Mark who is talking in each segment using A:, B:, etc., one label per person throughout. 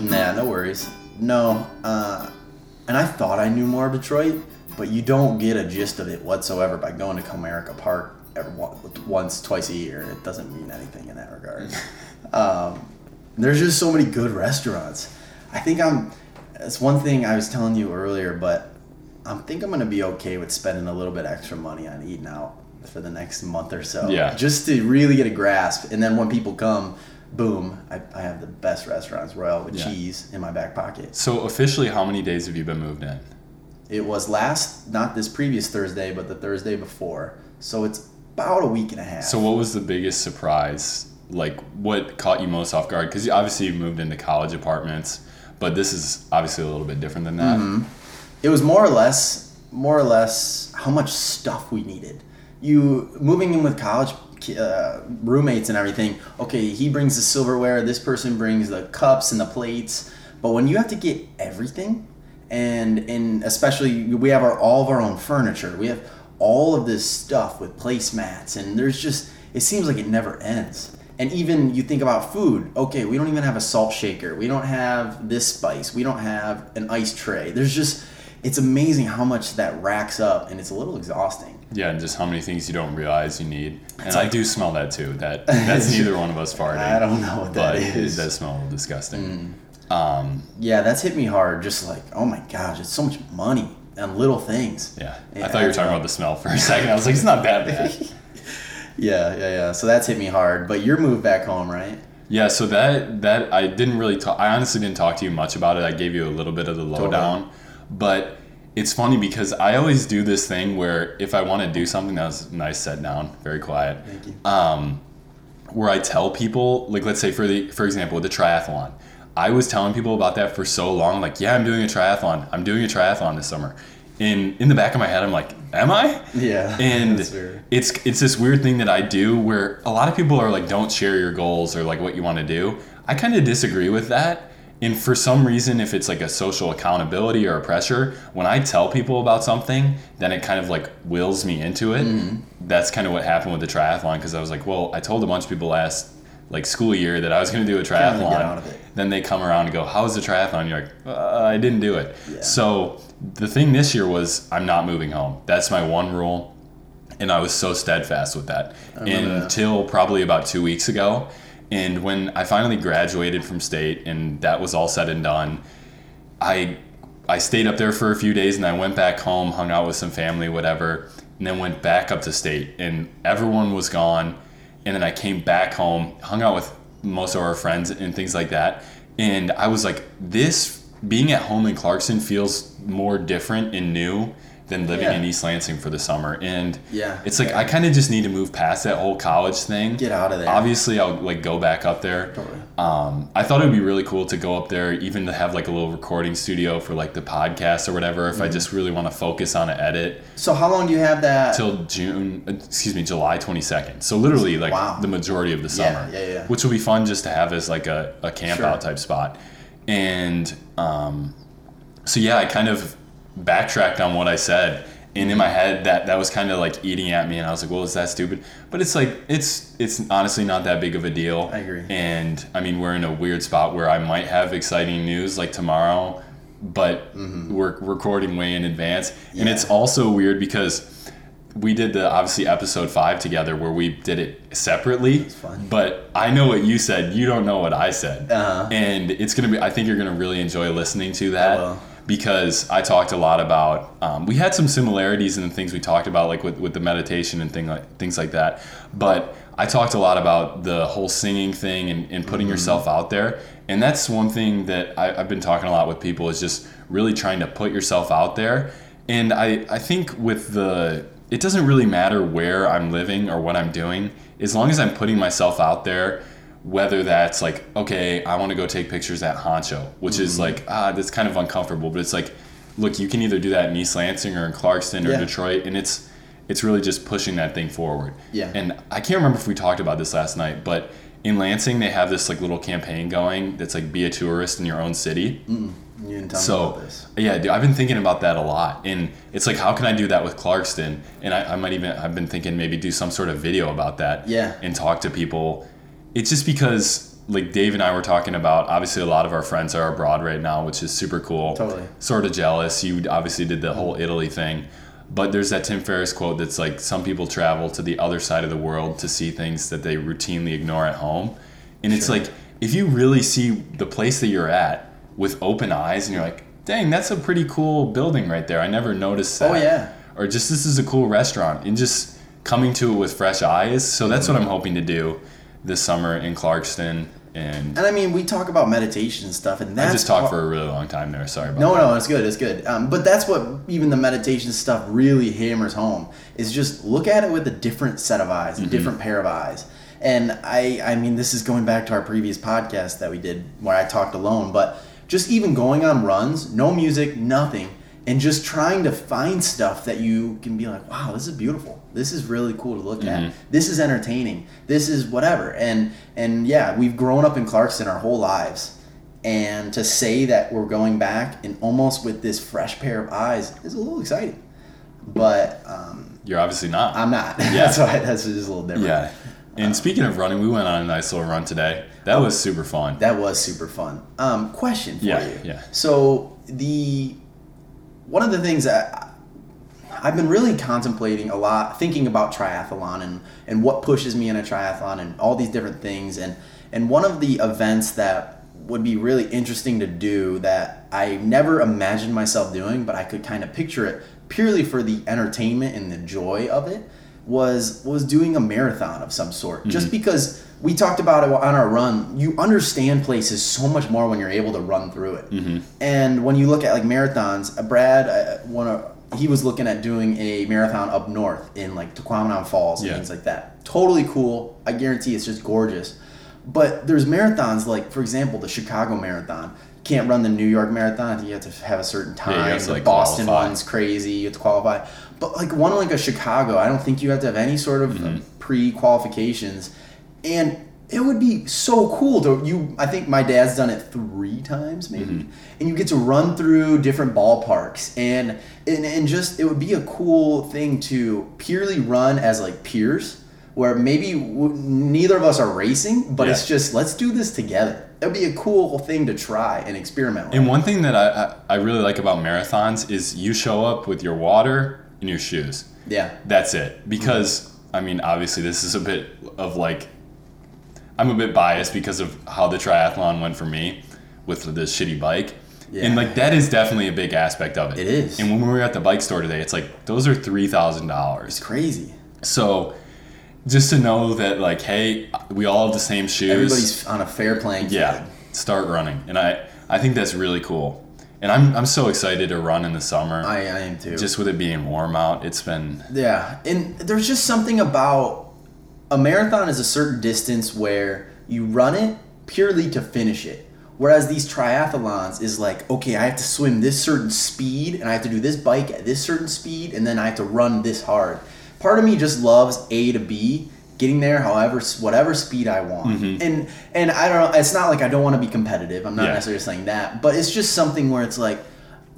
A: point?
B: Nah, no worries. No, uh, and I thought I knew more of Detroit, but you don't get a gist of it whatsoever by going to Comerica Park every, once, twice a year. It doesn't mean anything in that regard. um, there's just so many good restaurants. I think I'm. It's one thing I was telling you earlier, but I think I'm gonna be okay with spending a little bit extra money on eating out for the next month or so.
A: Yeah.
B: Just to really get a grasp, and then when people come, boom, I, I have the best restaurants Royal with
A: Yeah.
B: cheese in my back pocket.
A: So officially, how many days have you been moved in?
B: It was last, not this previous Thursday, but the Thursday before. So it's about a week and a half.
A: So what was the biggest surprise? Like what caught you most off guard? Because obviously you moved into college apartments, but this is obviously a little bit different than that.
B: Mm-hmm. it was more or less, more or less how much stuff we needed. You moving in with college uh, roommates and everything. Okay, he brings the silverware. This person brings the cups and the plates. But when you have to get everything, and and especially we have our all of our own furniture. We have all of this stuff with placemats, and there's just it seems like it never ends. And even you think about food. Okay, we don't even have a salt shaker. We don't have this spice. We don't have an ice tray. There's just it's amazing how much that racks up, and it's a little exhausting.
A: Yeah, and just how many things you don't realize you need. And
B: It's
A: I do smell that too. That that's neither one of us farting.
B: I don't know what that
A: but
B: is.
A: it does smell disgusting. Um,
B: Yeah, that's hit me hard. Just like, oh my gosh, it's so much money on little things.
A: yeah. I thought you were talking about the smell for a second. I was like, it's not that bad.
B: Yeah, yeah, yeah. So that's hit me hard. But your move back home, right?
A: Yeah, so that that I didn't really talk. I honestly didn't talk to you much about it. I gave you a little bit of the lowdown, but it's funny because I always do this thing where if I want to do something, that was nice, set down, very quiet.
B: Thank you.
A: Um, where I tell people, like let's say for the for example, the triathlon, I was telling people about that for so long. Like, yeah, I'm doing a triathlon. I'm doing a triathlon this summer. In in the back of my head, I'm like, am I?
B: Yeah,
A: And it's it's this weird thing that I do where a lot of people are like, don't share your goals or like what you want to do. I kind of disagree with that. And for some reason, if it's like a social accountability or a pressure, when I tell people about something, then it kind of like wills me into it.
B: Mm-hmm.
A: That's kind of what happened with the triathlon because I was like, well, I told a bunch of people last like school year that I was going to do a triathlon.
B: out of it.
A: Then they come around and go, "How's the triathlon?" You're like, uh, "I didn't do it."
B: Yeah.
A: So the thing this year was I'm not moving home. That's my one rule, and I was so steadfast with that
B: remember that.
A: until probably about two weeks ago. And when I finally graduated from state and that was all said and done, I I stayed up there for a few days and I went back home, hung out with some family, whatever, and then went back up to state and everyone was gone. And then I came back home, hung out with most of our friends and things like that. And I was like, this being at home in Clarkston feels more different and new than living
B: Yeah.
A: in East Lansing for the summer. And
B: Yeah,
A: it's like
B: yeah.
A: I kind of just need to move past that whole college thing.
B: Get out of there.
A: Obviously, I'll like go back up there.
B: Totally.
A: Um, I thought it would be really cool to go up there, even to have like a little recording studio for like the podcast or whatever.
B: Mm-hmm.
A: If I just really want to focus on an edit
B: So how long do you have that?
A: till June, uh, excuse me, July twenty second. So literally like
B: Wow.
A: the majority of the
B: Yeah,
A: summer.
B: yeah, yeah.
A: Which will be fun just to have as like a, a camp
B: Sure.
A: out type spot. And um, so yeah, I kind of backtracked on what I said. And in my head, that that was kind of like eating at me, and I was like, "Well, is that stupid?" But it's like it's it's honestly not that big of a deal.
B: I agree.
A: And I mean, we're in a weird spot where I might have exciting news like tomorrow, but we're recording way in advance, and
B: Mm-hmm.
A: It's also weird because we did the obviously episode five together where we did it separately.
B: fun.
A: But I know what you said. You don't know what I said,
B: Uh-huh.
A: and it's gonna be. I think you're gonna really enjoy listening to that. Because I talked a lot about. Um, we had some similarities in the things we talked about, like with, with the meditation and thing like things like that. But I talked a lot about the whole singing thing and, and putting yourself out there, and that's one thing that I, I've been talking a lot with people is just really trying to put yourself out there. And I, I think with the it doesn't really matter where I'm living or what I'm doing, as long as I'm putting myself out there whether that's like okay i want to go take pictures at honcho which
B: Mm-hmm.
A: is like ah that's kind of uncomfortable but it's like look you can either do that in east lansing or in clarkston or
B: Yeah.
A: detroit and it's it's really just pushing that thing forward
B: Yeah.
A: and i can't remember if we talked about this last night but in lansing they have this like little campaign going that's like be a tourist in your own city
B: You didn't tell me
A: so
B: about this.
A: yeah, dude, I've been thinking about that a lot, and it's like, how can I do that with Clarkston? And I, I might even I've been thinking maybe do some sort of video about that.
B: Yeah.
A: And talk to people. It's just because like Dave and I were talking about. Obviously, a lot of our friends are abroad right now, which is super cool.
B: Totally.
A: Sort of jealous. You obviously did the whole Italy thing, but there's that Tim Ferriss quote that's like, "Some people travel to the other side of the world to see things that they routinely ignore at home," and it's like if you really see the place that you're at with open eyes, and you're like, "Dang, that's a pretty cool building right there. I never noticed oh, that."
B: Oh, yeah.
A: Or just this is a cool restaurant, and just coming to it with fresh eyes. So that's what I'm hoping to do this summer in Clarkston. And
B: And I mean, we talk about meditation and stuff, and that's
A: I just talked
B: part-
A: for a really long time there. Sorry about
B: No,
A: that.
B: no, no it's good. It's good. Um, but that's what even the meditation stuff really hammers home is just look at it with a different set of eyes,
A: Mm-hmm.
B: a different pair of eyes. And I, I mean, this is going back to our previous podcast that we did where I talked alone, but just even going on runs, no music, nothing, and just trying to find stuff that you can be like, wow, this is beautiful. This is really cool to look
A: Mm-hmm.
B: at. This is entertaining. This is whatever. And and yeah, we've grown up in Clarkston our whole lives and to say that we're going back and almost with this fresh pair of eyes is a little exciting but um,
A: You're obviously not.
B: i'm not
A: Yeah.
B: that's why that's just a little different
A: yeah. And speaking of running, we went on a nice little run today. That was super fun.
B: that was super fun um, question for
A: Yeah,
B: you
A: yeah.
B: so the one of the things that I've been really contemplating a lot, thinking about triathlon and, and what pushes me in a triathlon and all these different things. And, and one of the events that would be really interesting to do that I never imagined myself doing, but I could kind of picture it purely for the entertainment and the joy of it was was doing a marathon of some sort. Just mm-hmm. because we talked about it on our run, you understand places so much more when you're able to run through it. And when you look at like marathons, uh, Brad, uh, one of he was looking at doing a marathon up north in like Tahquamenon Falls and
A: Yeah.
B: things like that. Totally cool. I guarantee it's just gorgeous. But there's marathons like, for example, the Chicago Marathon. You can't run the New York Marathon. I think you have to have a certain time.
A: to,
B: the
A: like,
B: Boston
A: qualify.
B: one's crazy. You have to qualify. But like one like a Chicago, I don't think you have to have any sort of
A: Mm-hmm.
B: pre-qualifications. And it would be so cool to you. I think my dad's done it three times, maybe,
A: Mm-hmm.
B: and you get to run through different ballparks, and, and and just it would be a cool thing to purely run as like peers, where maybe w- neither of us are racing, but it's just let's do this together. It would be a cool thing to try and experiment. with.
A: And one thing that I, I, I really like about marathons is you show up with your water and your shoes.
B: yeah,
A: That's it. Because, I mean, obviously, this is a bit of like, I'm a bit biased because of how the triathlon went for me with the shitty bike.
B: Yeah.
A: And like that is definitely a big aspect of it.
B: It is.
A: And when we were at the bike store today, it's like those are three thousand
B: it's
A: dollars.
B: crazy.
A: So just to know that like, hey, we all have the same shoes.
B: Everybody's on a fair playing field.
A: yeah, start running, and I I think that's really cool. And I'm I'm so excited to run in the summer.
B: I, I am too.
A: just with it being warm out, it's been
B: Yeah, and there's just something about a marathon is a certain distance where you run it purely to finish it. Whereas these triathlons is like, okay, I have to swim this certain speed and I have to do this bike at this certain speed and then I have to run this hard. Part of me just loves A to B, getting there however whatever speed I want. And and I don't know, it's not like I don't want to be competitive. I'm not
A: Yeah.
B: necessarily saying that, but it's just something where it's like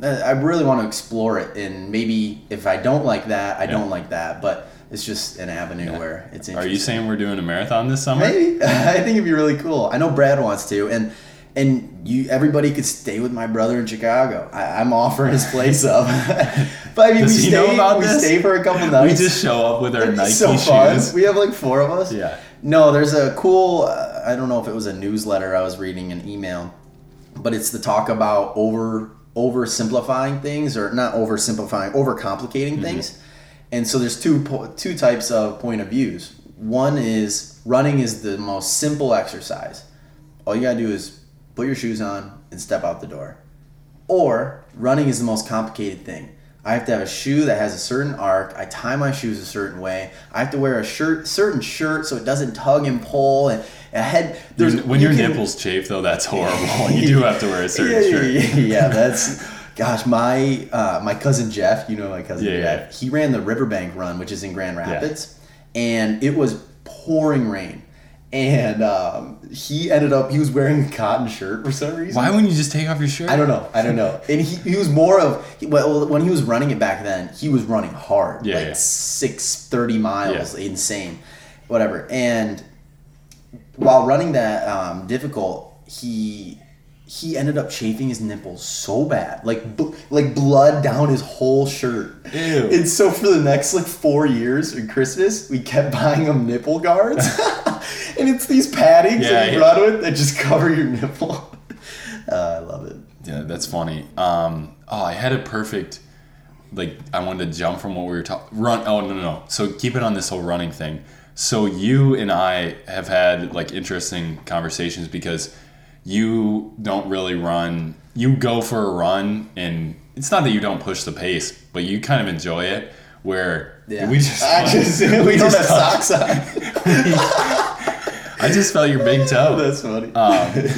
B: uh, I really want to explore it, and maybe if I don't like that, I
A: Yeah.
B: don't like that. But it's just an avenue
A: Yeah.
B: where it's
A: Are you saying we're doing a marathon this summer?
B: Maybe I think it'd be really cool. I know Brad wants to, and and you everybody could stay with my brother in Chicago. I, I'm offering his place up. but I mean,
A: Does
B: we stay.
A: know about
B: we
A: this?
B: stay for a couple nights.
A: We just show up with our Nike
B: so fun.
A: shoes.
B: We have like four of us.
A: Yeah.
B: No, there's a cool. Uh, I don't know if it was a newsletter I was reading, an email, but it's the talk about over oversimplifying things, or not oversimplifying, overcomplicating
A: Mm-hmm.
B: things. And so there's two po- two types of point of views. One is running is the most simple exercise. All you gotta do is put your shoes on and step out the door. Or running is the most complicated thing. I have to have a shoe that has a certain arc. I tie my shoes a certain way. I have to wear a shirt, certain shirt, so it doesn't tug and pull. And a head. There's
A: when
B: you
A: your
B: can-
A: nipples chafe though, that's horrible. you do have to wear a certain
B: yeah,
A: shirt.
B: Yeah, yeah, that's gosh. My uh, my cousin Jeff, you know my cousin
A: Yeah, yeah.
B: Jeff. He ran the Riverbank Run, which is in Grand Rapids, and it was pouring rain. And um, he ended up he was wearing a cotton shirt for some reason.
A: Why wouldn't you just take off your shirt?
B: I don't know. I don't know. And he, he was more of well when he was running it back then, he was running hard,
A: Yeah,
B: like
A: yeah.
B: six thirty miles,
A: Yeah.
B: insane, whatever. And while running that um, difficult, he he ended up chafing his nipples so bad, like bl- like blood down his whole shirt.
A: Ew.
B: And so for the next like four years at Christmas, we kept buying him nipple guards, and it's these paddings
A: Yeah,
B: that you run with that just cover your nipple. Uh, I love it.
A: Yeah, that's funny. Um, oh, I had a perfect. Like I wanted to jump from what we were talking. Run. Oh no, no no. So keep it on this whole running thing. So you and I have had like interesting conversations because you don't really run. You go for a run, and it's not that you don't push the pace, but you kind of enjoy it. Where
B: Yeah,
A: we just,
B: I just we,
A: just
B: have socks on.
A: I just felt your big toe.
B: That's funny.
A: Um,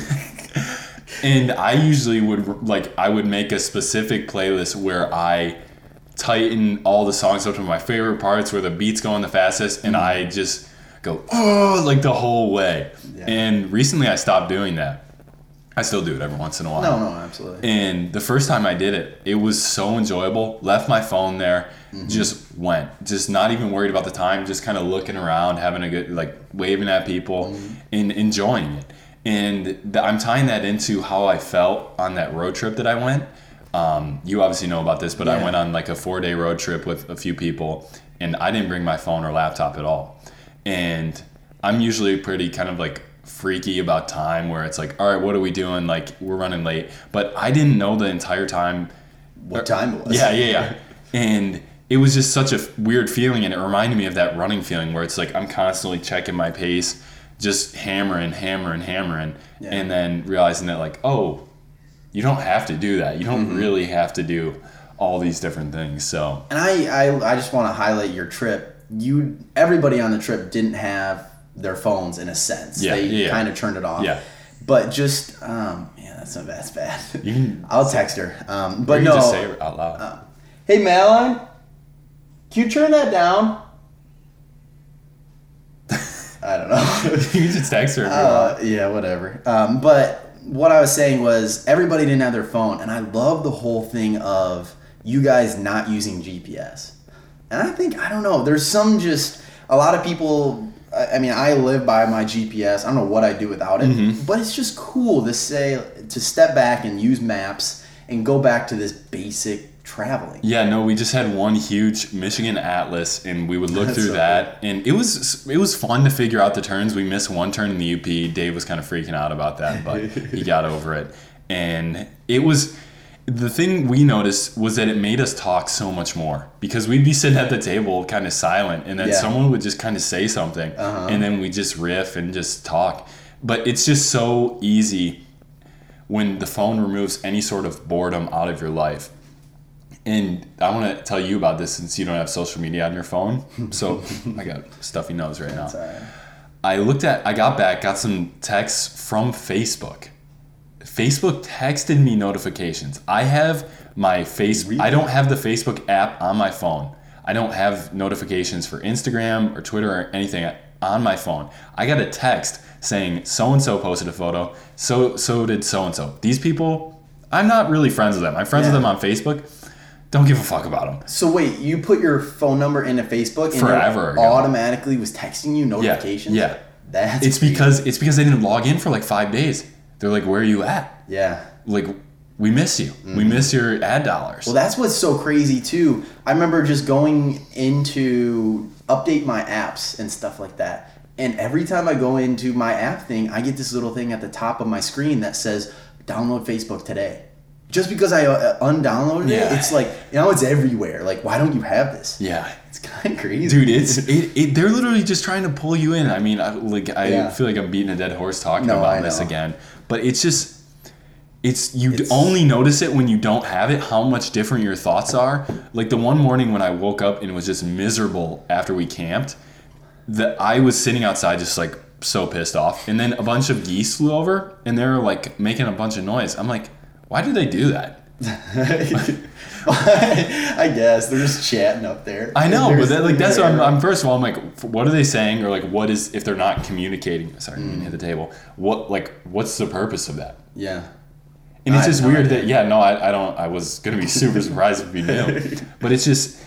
A: and I usually would like I would make a specific playlist where I tighten all the songs up to my favorite parts where the beats going the fastest and mm-hmm. I just go oh like the whole way.
B: Yeah.
A: And recently I stopped doing that. I still do it every once in a while.
B: no, no, absolutely.
A: And the first time I did it, it was so enjoyable. Left my phone there, just went. Just not even worried about the time, just kind of looking around, having a good, like waving at people and enjoying it. And th- I'm tying that into how I felt on that road trip that I went. Um, you obviously know about this, but I went on like a four day road trip with a few people, and I didn't bring my phone or laptop at all. And I'm usually pretty kind of like freaky about time where it's like, all right, what are we doing? Like, we're running late. But I didn't know the entire time.
B: what time it was?
A: Yeah, yeah, yeah. And it was just such a weird feeling. And it reminded me of that running feeling where it's like I'm constantly checking my pace, just hammering, hammering, hammering.
B: Yeah.
A: And then realizing that, like, oh, you don't have to do that. You don't
B: Mm-hmm.
A: really have to do all these different things. So,
B: And I, I, I just want to highlight your trip. You, everybody on the trip didn't have their phones in a sense.
A: Yeah,
B: they
A: yeah,
B: kind of turned it off.
A: Yeah.
B: But just, um, yeah, that's not that's bad.
A: You can-
B: I'll text her. Um, but
A: you
B: no.
A: just say it out loud.
B: Hey, Madeline, can you turn that down? I don't know.
A: you can just text her.
B: Uh, yeah, whatever. Um, but what I was saying was everybody didn't have their phone, and I love the whole thing of you guys not using GPS. And I think I don't know. There's some just a lot of people. I mean, I live by my GPS. I don't know what I do without it, mm-hmm. but it's just cool to say to step back and use maps and go back to this basic traveling.
A: Yeah, no, we just had one huge Michigan Atlas, and we would look
B: That's
A: through
B: so
A: that, and it was it was fun to figure out the turns. We missed one turn in the UP. Dave was kind of freaking out about that, but he got over it. And it was the thing we noticed was that it made us talk so much more because we'd be sitting at the table kind of silent, and then
B: Yeah.
A: someone would just kind of say something,
B: Uh-huh.
A: and then we just riff and just talk. But it's just so easy when the phone removes any sort of boredom out of your life. And I want to tell you about this since you don't have social media on your phone. So I got stuffy nose right now. I looked at, I got back, got some texts from Facebook. Facebook texted me notifications. I have my face.
B: Really?
A: I don't have the Facebook app on my phone. I don't have notifications for Instagram or Twitter or anything on my phone. I got a text saying so and so posted a photo. So so did so and so. These people, I'm not really friends with them. I'm friends
B: Yeah.
A: with them on Facebook. Don't give a fuck about them.
B: So wait, you put your phone number into Facebook and
A: Forever
B: automatically was texting you notifications.
A: yeah.
B: that's
A: It's
B: crazy.
A: because it's because they didn't log in for like five days. They're like, "Where are you at?"
B: yeah.
A: like we miss you. We miss your ad dollars.
B: Well, that's what's so crazy too. I remember just going into update my apps and stuff like that. And every time I go into my app thing, I get this little thing at the top of my screen that says download Facebook today. Just because I uh, undownloaded
A: Yeah.
B: it, it's like now it's everywhere. Like, why don't you have this?
A: yeah.
B: It's kind of crazy,
A: Dude, it's it, it. They're literally just trying to pull you in. I mean, I, like I
B: Yeah.
A: feel like I'm beating a dead horse talking
B: No,
A: about this again, but it's just it's you
B: It's-
A: only notice it when you don't have it. How much different your thoughts are. Like the one morning when I woke up and was just miserable after we camped, that I was sitting outside just like so pissed off, and then a bunch of geese flew over and they were like making a bunch of noise. I'm like, why do they do that?
B: I guess they're just chatting up there.
A: I know, but that, like that's what I'm, I'm. First of all, I'm like, what are they saying, or like, what is if they're not communicating? Sorry, I
B: Mm.
A: didn't hit the table. What like, what's the purpose of that?
B: Yeah.
A: And it's
B: I
A: just weird
B: idea.
A: that yeah, no, I, I don't. I was gonna be super surprised if you knew, but it's just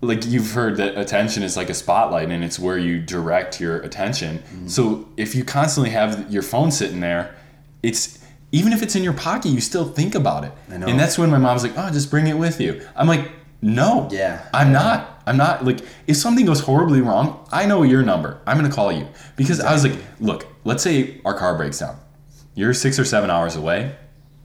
A: like you've heard that attention is like a spotlight and it's where you direct your attention.
B: Mm-hmm.
A: So if you constantly have your phone sitting there, it's even if it's in your pocket, you still think about it.
B: I know.
A: And that's when my mom's like, "Oh, just bring it with you." I'm like, "No,
B: Yeah.
A: I'm not. I'm not like if something goes horribly wrong, I know your number. I'm gonna call you because I was like, look, let's say our car breaks down. You're six or seven hours away.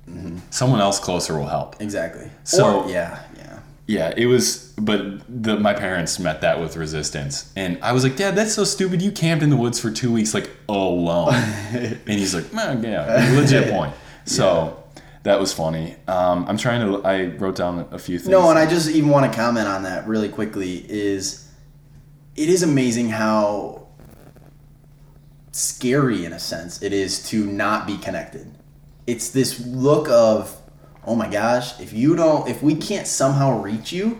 A: Mm-hmm. Someone else closer will help.
B: Exactly.
A: So-
B: Or- yeah, yeah.
A: Yeah, it was, but the, my parents met that with resistance, and I was like, Dad, that's so stupid. You camped in the woods for two weeks, like alone, and he's like, Man, yeah, legit point. So that was funny. Um, I'm trying to. I wrote down a few things.
B: No, and I just even want to comment on that really quickly. Is it is amazing how scary, in a sense, it is to not be connected. It's this look of, oh my gosh, if you don't, if we can't somehow reach you,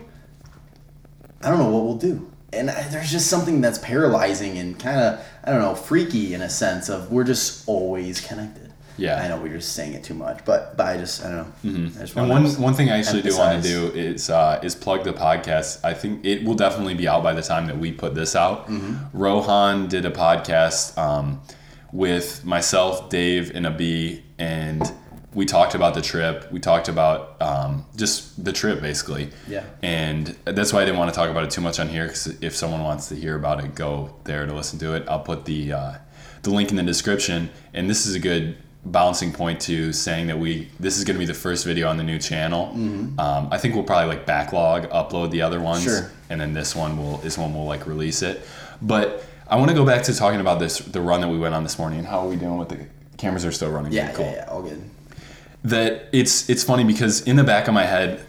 B: I don't know what we'll do. And I- there's just something that's paralyzing and kind of, I don't know, freaky in a sense of we're just always connected.
A: Yeah.
B: I know we're just saying it too much, but but I just I don't know. I just
A: And one one thing I actually do want to do is uh, is plug the podcast. I think it will definitely be out by the time that we put this out.
B: Mm-hmm.
A: Rohan did a podcast um, with myself, Dave, and Abi, and we talked about the trip. We talked about um, just the trip, basically.
B: Yeah.
A: And that's why I didn't want to talk about it too much on here. Because if someone wants to hear about it, go there to listen to it. I'll put the uh, the link in the description. And this is a good bouncing point to saying that we this is going to be the first video on the new channel. Hmm. Um, I think we'll probably like backlog upload the other ones,
B: Sure.
A: and then this one will this one will like release it. But I want to go back to talking about this the run that we went on this morning and how are we doing with the cameras are still running.
B: Yeah,
A: cool
B: yeah, yeah, all good.
A: That it's it's funny because in the back of my head,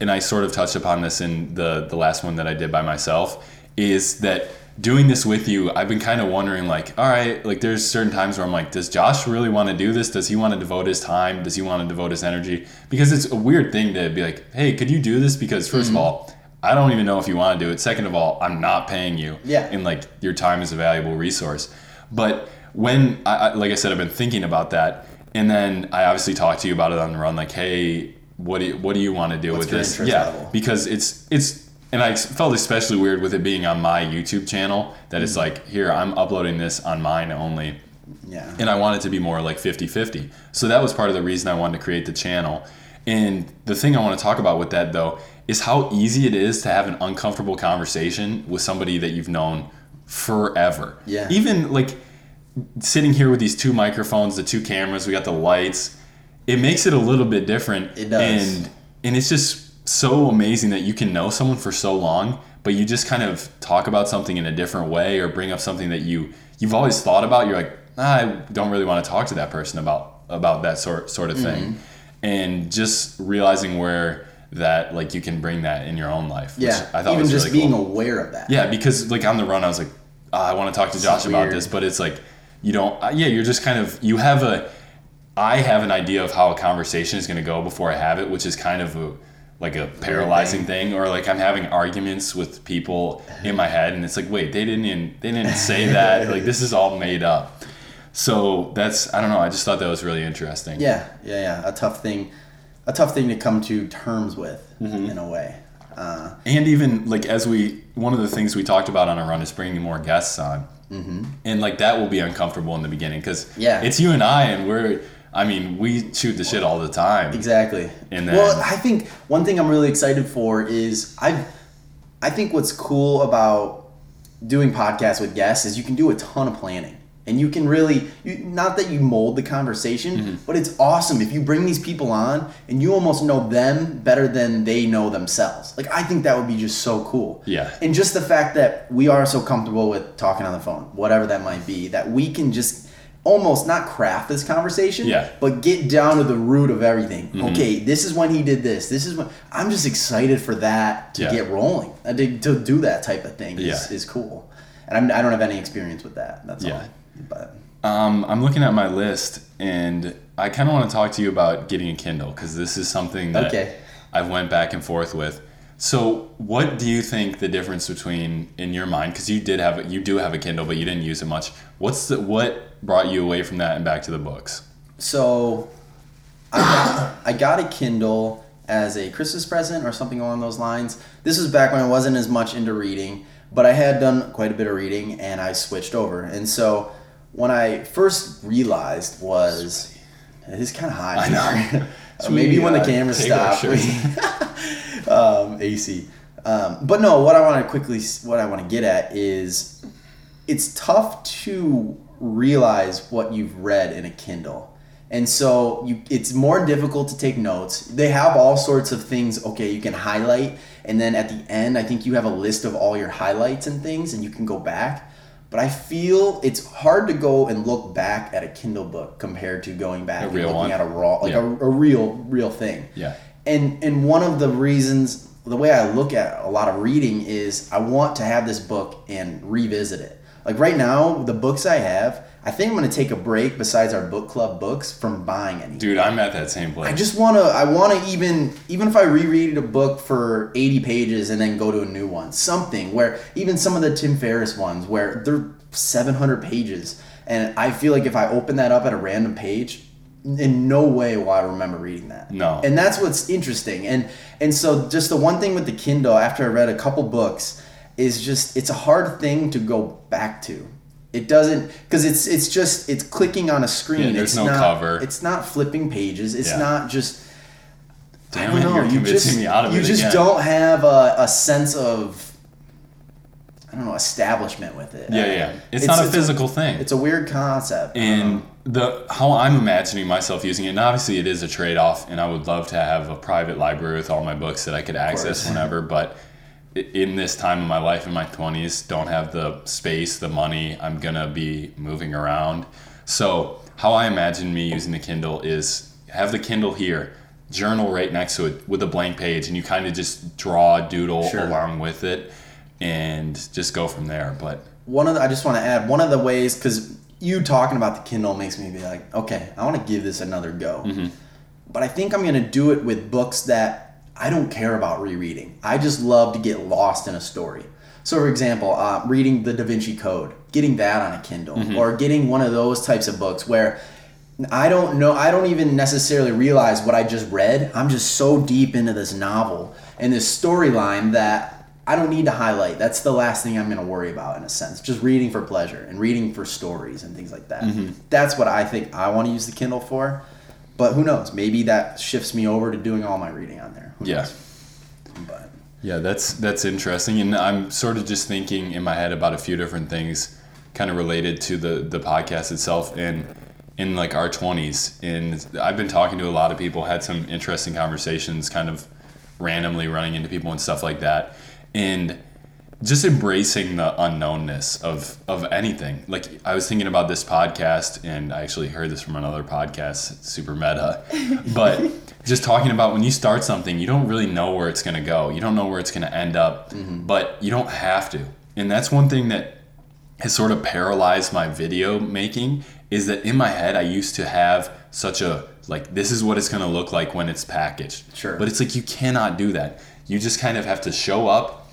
A: and I sort of touched upon this in the the last one that I did by myself, is that doing this with you, I've been kind of wondering like, all right, like there's certain times where I'm like, does Josh really want to do this? Does he want to devote his time? Does he want to devote his energy? Because it's a weird thing to be like, hey, could you do this? Because 1st of mm-hmm. all, I don't even know if you want to do it. Second of all, I'm not paying you.
B: Yeah.
A: And like your time is a valuable resource. But when I, I like I said, I've been thinking about that, and then I obviously talked to you about it on the run. Like, hey, what do you, what do you want to do
B: What's
A: with this? Yeah,
B: level?
A: because it's it's. And I felt especially weird with it being on my YouTube channel that
B: Mm-hmm.
A: it's like, here, I'm uploading this on mine only
B: Yeah.
A: and I want it to be more like 50-50. So that was part of the reason I wanted to create the channel. And the thing I want to talk about with that though is how easy it is to have an uncomfortable conversation with somebody that you've known forever.
B: Yeah.
A: Even like sitting here with these two microphones, the two cameras, we got the lights. It makes it a little bit different.
B: It does.
A: And and it's just so amazing that you can know someone for so long, but you just kind of talk about something in a different way or bring up something that you you've always thought about. You're like, "Ah, I don't really want to talk to that person about about that sort sort of thing,
B: Mm-hmm.
A: and just realizing where that like you can bring that in your own life.
B: Yeah.
A: I thought
B: Even
A: was
B: just
A: really
B: being
A: cool.
B: aware of that.
A: Yeah, because like on the run, I was like, ah, I want to talk to Josh about this, but it's like you don't. uh, Yeah, you're just kind of you have a. I have an idea of how a conversation is going to go before I have it, which is kind of a like a paralyzing thing, or like I'm having arguments with people in my head, and it's like, wait, they didn't even they didn't say that. like this is all made up. So that's I don't know. I just thought that was really interesting.
B: Yeah, yeah, yeah. A tough thing, a tough thing to come to terms with
A: Mm-hmm.
B: in a way. Uh,
A: and even like as we one of the things we talked about on our run is bringing more guests on mm-hmm. and like that will be uncomfortable in the beginning because
B: Yeah.
A: it's you and i and we're i mean we shoot the shit all the time
B: exactly.
A: And
B: well, I think one thing I'm really excited for is I've, I think what's cool about doing podcasts with guests is you can do a ton of planning. And you can really, you, not that you mold the conversation,
A: Mm-hmm.
B: but it's awesome if you bring these people on and you almost know them better than they know themselves. Like, I think that would be just so cool.
A: Yeah.
B: And just the fact that we are so comfortable with talking on the phone, whatever that might be, that we can just almost not craft this conversation,
A: Yeah. Mm-hmm.
B: but get down to the root of everything. Okay, this is when he did this. This is when I'm just excited for that to
A: Yeah.
B: get rolling. To, to do that type of thing is,
A: Yeah.
B: is cool. And I'm, I don't have any experience with that. That's
A: Yeah.
B: all. But
A: um, i'm looking at my list and i kind of want to talk to you about getting a kindle because this is something that
B: Okay.
A: i've went back and forth with so what do you think the difference between in your mind because you did have you do have a kindle but you didn't use it much what's the what brought you away from that and back to the books
B: so I got, I got a Kindle as a Christmas present or something along those lines. This was back when I wasn't as much into reading, but I had done quite a bit of reading and I switched over. And so when I first realized was it is kind of high.
A: I know.
B: Uh, maybe when the
A: uh,
B: camera
A: take our
B: stopped. um, AC. Um, but no, what I want to quickly, what I want to get at is, it's tough to realize what you've read in a Kindle. And so you, it's more difficult to take notes. They have all sorts of things. Okay, you can highlight, and then at the end, I think you have a list of all your highlights and things, and you can go back. But I feel it's hard to go and look back at a Kindle book compared to going back and looking
A: one?
B: at a raw, like
A: Yeah.
B: a, a real, real thing.
A: Yeah.
B: And and one of the reasons, the way I look at a lot of reading is I want to have this book and revisit it. Like right now, the books I have, I think I'm to take a break besides our book club books from buying any.
A: Dude, I'm at that same place.
B: I just want to. I want to even even if I reread a book for 80 pages and then go to a new one, something where even some of the Tim Ferriss ones where they're 700 pages, and I feel like if I open that up at a random page, in no way will I remember reading that.
A: No.
B: And that's what's interesting. And and so just the one thing with the Kindle after I read a couple books is just it's a hard thing to go back to. It doesn't because it's it's just it's clicking on a screen.
A: Yeah, there's
B: it's
A: no
B: not,
A: cover.
B: It's not flipping pages. It's
A: Yeah.
B: not just.
A: Damn
B: I don't
A: it,
B: know.
A: you're
B: you
A: convincing
B: just,
A: me out of
B: you just
A: again.
B: don't have a, a sense of. I don't know establishment with it.
A: Yeah, yeah. It's, not a physical thing.
B: It's a weird concept.
A: and the how I'm imagining myself using it, and obviously it is a trade off, and I would love to have a private library with all my books that I could access whenever, but in this time of my life in my 20s don't have the space the money i'm gonna be moving around so how i imagine me using the kindle is have the kindle here journal right next to it with a blank page and you kind of just draw doodle
B: Sure.
A: along with it and just go from there but
B: one of the, I just want to add one of the ways because you talking about the Kindle makes me be like, okay, I want to give this another go.
A: Mm-hmm.
B: But I think I'm to do it with books that I don't care about rereading. I just love to get lost in a story. So, for example, uh, reading the Da Vinci Code, getting that on a Kindle,
A: Mm-hmm.
B: or getting one of those types of books where I don't know, I don't even necessarily realize what I just read. I'm just so deep into this novel and this storyline that I don't need to highlight. That's the last thing I'm going to worry about in a sense. Just reading for pleasure and reading for stories and things like that.
A: Mm-hmm.
B: That's what I think I want to use the Kindle for. But who knows? Maybe that shifts me over to doing all my reading on there.
A: Yeah.
B: But
A: Yeah, that's that's interesting, and I'm sort of just thinking in my head about a few different things, kind of related to the the podcast itself, and in like our 20s. And I've been talking to a lot of people, had some interesting conversations, kind of randomly running into people and stuff like that, and just embracing the unknownness of of anything. Like I was thinking about this podcast, and I actually heard this from another podcast, super meta, but just talking about when you start something, you don't really know where it's going to go. You don't know where it's going to end up, mm-hmm. but you don't have to. And that's one thing that has sort of paralyzed my video making is that in my head I used to have such a like this is what it's going to look like when it's packaged.
B: Sure.
A: But it's like you cannot do that. You just kind of have to show up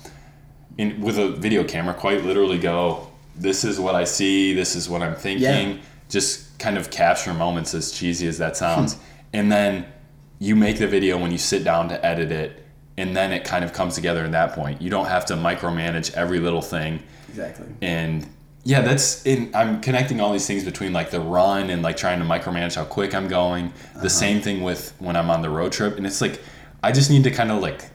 A: in with a video camera quite literally go this is what I see, this is what I'm thinking.
B: Yeah.
A: Just kind of capture moments as cheesy as that hmm. sounds. and then you make the video when you sit down to edit it and then it kind of comes together at that point. You don't have to micromanage every little thing
B: exactly.
A: and yeah that's in i'm connecting all these things between like the run and like trying to micromanage how quick i'm going the uh-huh. same thing with when i'm on the road trip and it's like i just need to kind of like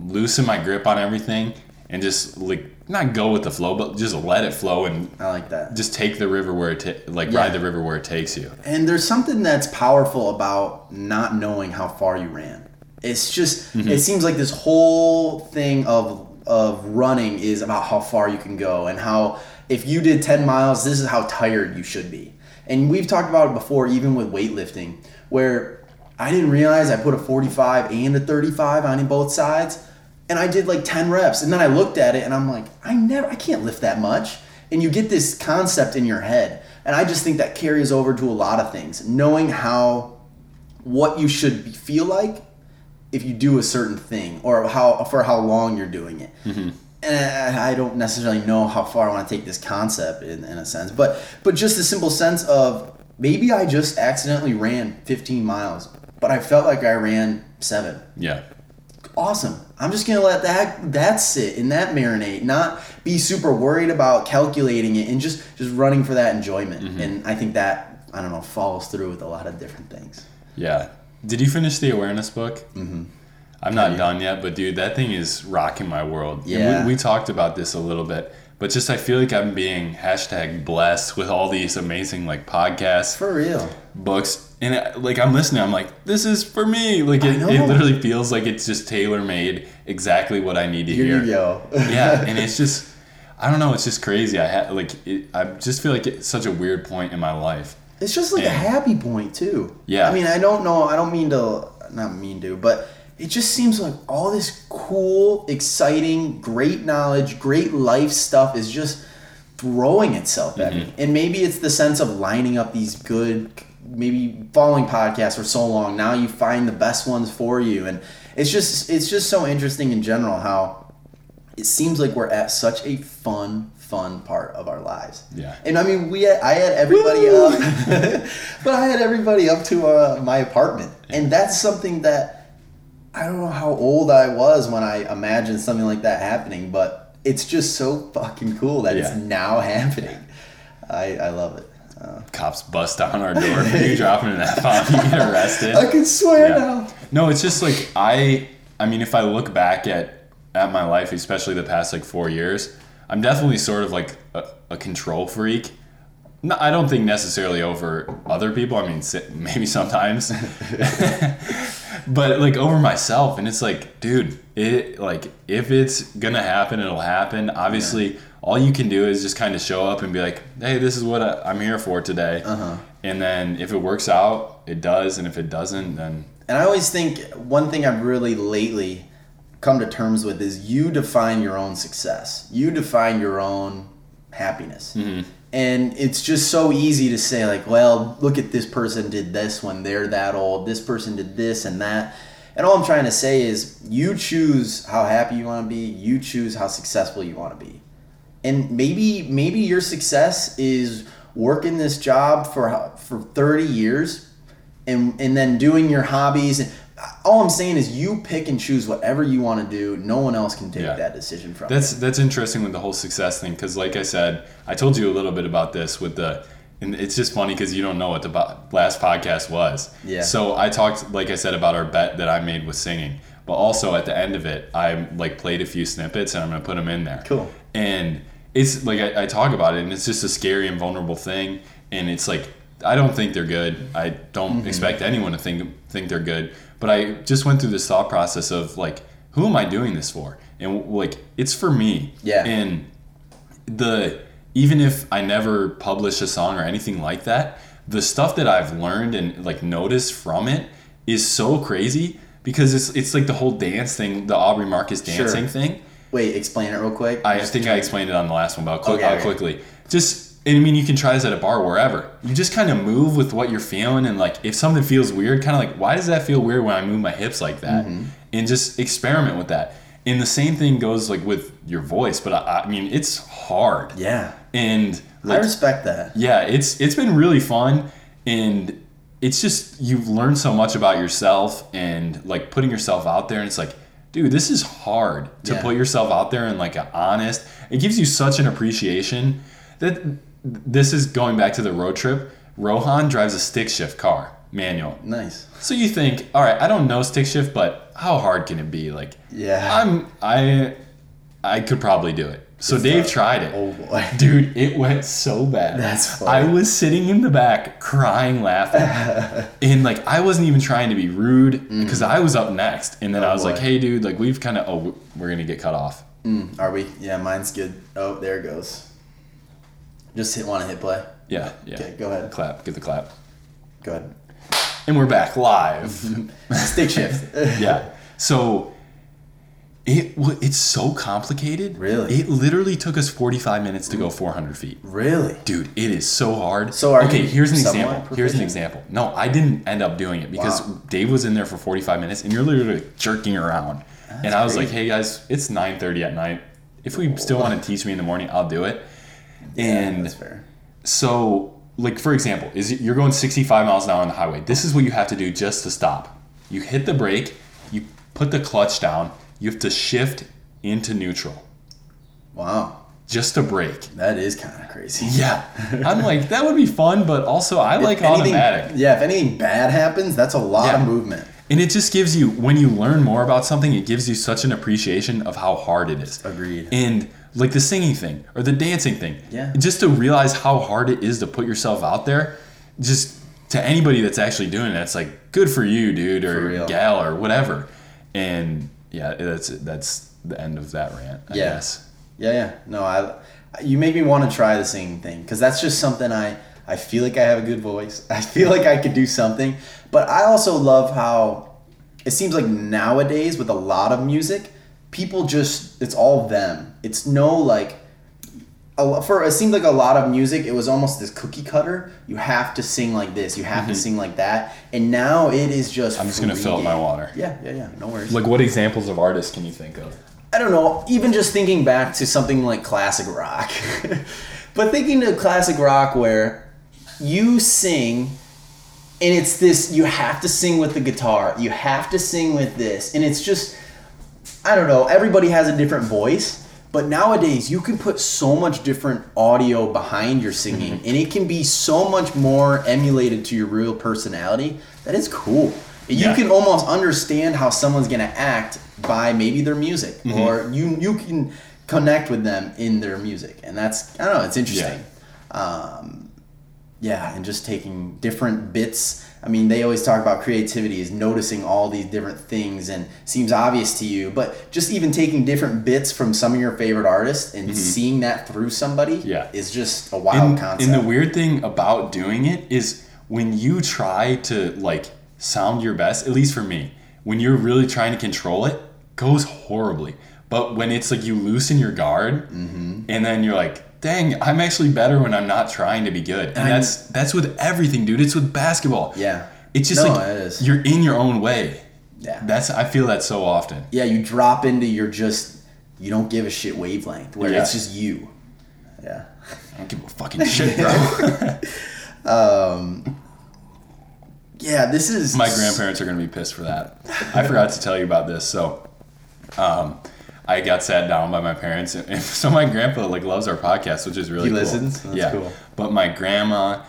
A: loosen my grip on everything and just like not go with the flow but just let it flow and
B: I like that.
A: just take the river where it ta- like
B: Yeah.
A: ride the river where it takes you
B: And there's something that's powerful about not knowing how far you ran. It's just mm-hmm. it seems like this whole thing of of running is about how far you can go and how if you did 10 miles, this is how tired you should be. And we've talked about it before even with weightlifting where I didn't realize I put a 45 and a 35 on both sides and I did like 10 reps and then I looked at it and I'm like I never I can't lift that much and you get this concept in your head and I just think that carries over to a lot of things knowing how what you should be, feel like if you do a certain thing or how for how long you're doing it mm-hmm. and I don't necessarily know how far I want to take this concept in, in a sense but but just the simple sense of maybe I just accidentally ran 15 miles but I felt like I ran seven.
A: Yeah.
B: Awesome. I'm just gonna let that that sit and that marinate, not be super worried about calculating it and just just running for that enjoyment.
A: Mm-hmm.
B: And I think that I don't know follows through with a lot of different things.
A: Yeah. Did you finish the awareness book? Mm-hmm. I'm not done yet, but dude, that thing is rocking my world.
B: Yeah.
A: We, we talked about this a little bit, but just I feel like I'm being hashtag blessed with all these amazing like podcasts,
B: For real.
A: books, and uh, like I'm listening, I'm like, this is for me. Like it, it literally feels like it's just tailor made exactly what I need to
B: Here
A: hear.
B: you go.
A: yeah, and it's just, I don't know, it's just crazy. I ha- like, it, I just feel like it's such a weird point in my life.
B: It's just like a happy point too.
A: Yeah.
B: I mean, I don't know. I don't mean to, not mean to, but it just seems like all this cool, exciting, great knowledge, great life stuff is just throwing itself at
A: Mm-hmm.
B: me. And maybe it's the sense of lining up these good, maybe following podcasts for so long. Now you find the best ones for you, and it's just it's just so interesting in general how it seems like we're at such a fun fun part of our lives
A: Yeah.
B: and i mean we had, i had everybody up but i had everybody up to uh, my apartment and that's something that i don't know how old i was when i imagined something like that happening but it's just so fucking cool that it's now happening i i love it uh,
A: Cops bust down our door for you dropping an F bomb, you get arrested.
B: i can swear
A: Yeah.
B: now
A: No, it's just like I I mean if I look back at at my life, especially the past like 4 years, I'm definitely sort of like a, a control freak. No, I don't think necessarily over other people. I mean, maybe sometimes, but like over myself. And it's like, dude, it like if it's gonna happen, it'll happen. Obviously, all you can do is just kind of show up and be like, hey, this is what I, I'm here for today.
B: Uh-huh.
A: And then if it works out, it does, and if it doesn't, then
B: And I always think one thing I've really lately come to terms with is you define your own success. You define your own happiness. And it's just so easy to say, like, well, look at this person did this when they're that old. This person did this and that. And all I'm trying to say is you choose how happy you want to be, you choose how successful you want to be. And maybe maybe your success is working this job for for 30 years and and then doing your hobbies and all I'm saying is you pick and choose whatever you want to do. No one else can take
A: Yeah.
B: that decision from
A: That's
B: you.
A: that's interesting with the whole success thing because, like I said, I told you a little bit about this with the, and it's just funny because you don't know what the last podcast was.
B: Yeah.
A: So I talked, like I said, about our bet that I made with singing, but also at the end of it, I like played a few snippets and I'm gonna put them in there.
B: Cool.
A: And it's like I, I talk about it, and it's just a scary and vulnerable thing, and it's like I don't think they're good. I don't
B: Mm-hmm.
A: expect anyone to think think they're good. But I just went through this thought process of like, who am I doing this for? And like, it's for me.
B: Yeah.
A: And the even if I never publish a song or anything like that, the stuff that I've learned and like noticed from it is so crazy because it's it's like the whole dance thing, the Aubrey Marcus dancing
B: Sure.
A: thing.
B: Wait, explain it real quick.
A: I just think I explained it on the last one, but I'll, quick,
B: Okay,
A: I'll
B: okay.
A: quickly. Just, I mean, you can try this at a bar, wherever. You just kind of move with what you're feeling, and like, if something feels weird, kind of like, why does that feel weird when I move my hips like that?
B: Mm-hmm.
A: And just experiment with that. And the same thing goes like with your voice, but I, I mean, it's hard.
B: yeah.
A: And
B: I respect that.
A: yeah, it's it's been really fun, and it's just you've learned so much about yourself and like putting yourself out there, and it's like, dude, this is hard to
B: Yeah.
A: put yourself out there and like a honest. It gives you such an appreciation that this is going back to the road trip. Rohan drives a stick shift car, manual.
B: Nice.
A: So you think, all right, I don't know stick shift, but how hard can it be? Like,
B: Yeah.
A: I'm I I could probably do it. So Dave tried it.
B: Oh boy.
A: Dude, it went so bad.
B: That's funny.
A: I was sitting in the back crying, laughing. and like I wasn't even trying to be rude because I was up next. And then
B: Mm. Oh,
A: I was like, hey dude, like we've kind of oh we're going to get cut off.
B: Mm, are we? Yeah, mine's good. Oh, there it goes. Just hit want to hit play.
A: Yeah, yeah.
B: Okay, go ahead.
A: Clap, get the clap.
B: Go ahead.
A: And we're back live.
B: Stick shift.
A: yeah. So it it's so complicated.
B: Really?
A: It literally took us 45 minutes to go 400 feet.
B: really?
A: Dude, it is so hard.
B: So are
A: okay, here's an example. Here's an example. No, I didn't end up doing it because
B: Wow.
A: Dave was in there for 45 minutes and you're literally jerking around. and I was like, "Hey guys, it's 9:30 at night. If we still want to teach me in the morning, I'll do it."
B: Yeah,
A: And
B: that's fair.
A: so like for example, is it- you're going 65 miles an hour on the highway. This is what you have to do just to stop. You hit the brake, you put the clutch down, you have to shift into neutral
B: Wow,
A: just to brake.
B: that is kind of crazy.
A: Yeah, I'm like that would be fun, but also I like
B: If anything-
A: automatic.
B: Yeah, if anything bad happens, that's a lot
A: Yeah.
B: of movement.
A: And it just gives you, when you learn more about something, it gives you such an appreciation of how hard it is.
B: Agreed.
A: And like the singing thing or the dancing thing.
B: Yeah.
A: Just to realize how hard it is to put yourself out there, just to anybody that's actually doing it, it's like, good for you, dude, or gal, or whatever. And yeah, that's that's the end of that rant, I
B: Yeah.
A: guess.
B: Yeah, yeah. No, I. You make me want to try the singing thing because that's just something I. I feel like I have a good voice. I feel like I could do something, but I also love how it seems like nowadays with a lot of music, people just it's all them. It's no like. A, for it seemed like a lot of music. It was almost this cookie cutter. You have to sing like this. You have to sing like that. And now it is just.
A: Mm-hmm. I'm just gonna fill up my water.
B: Yeah, yeah, yeah. No worries.
A: Like, what examples of artists can you think of?
B: I don't know, even just thinking back to something like classic rock. but thinking to classic rock where you sing and it's this you have to sing with the guitar, you have to sing with this, and it's just I don't know, everybody has a different voice. But nowadays, you can put so much different audio behind your singing, and it can be so much more emulated to your real personality. That is cool. You
A: Yeah.
B: can almost understand how someone's gonna act by maybe their music,
A: Mm-hmm.
B: or you you can connect with them in their music, and that's I don't know, it's interesting. Um, yeah, and just taking different bits. I mean, they always talk about creativity is noticing all these different things and seems obvious to you, but just even taking different bits from some of your favorite artists and seeing that through somebody
A: Mm-hmm. Yeah.
B: is just a wild
A: and,
B: concept.
A: and the weird thing about doing it is when you try to like sound your best, at least for me, when you're really trying to control it, goes horribly. But when it's like you loosen your guard
B: Mm-hmm.
A: and then you're like, dang, I'm actually better when I'm not trying to be good. And
B: I'm-
A: that's that's with everything, dude. It's with basketball.
B: yeah.
A: It's just
B: No,
A: like
B: it
A: you're in your own way.
B: Yeah.
A: That's I feel that so often.
B: yeah, you drop into your just you don't give a shit wavelength where
A: Yeah.
B: it's just you. Yeah.
A: I don't give a fucking shit, bro.
B: um Yeah, this is
A: My grandparents are gonna be pissed for that. I forgot to tell you about this. So, um, I got sat down by my parents, and, and so my grandpa like loves our podcast, which is really
B: He
A: cool.
B: listens? That's
A: yeah.
B: cool.
A: But my grandma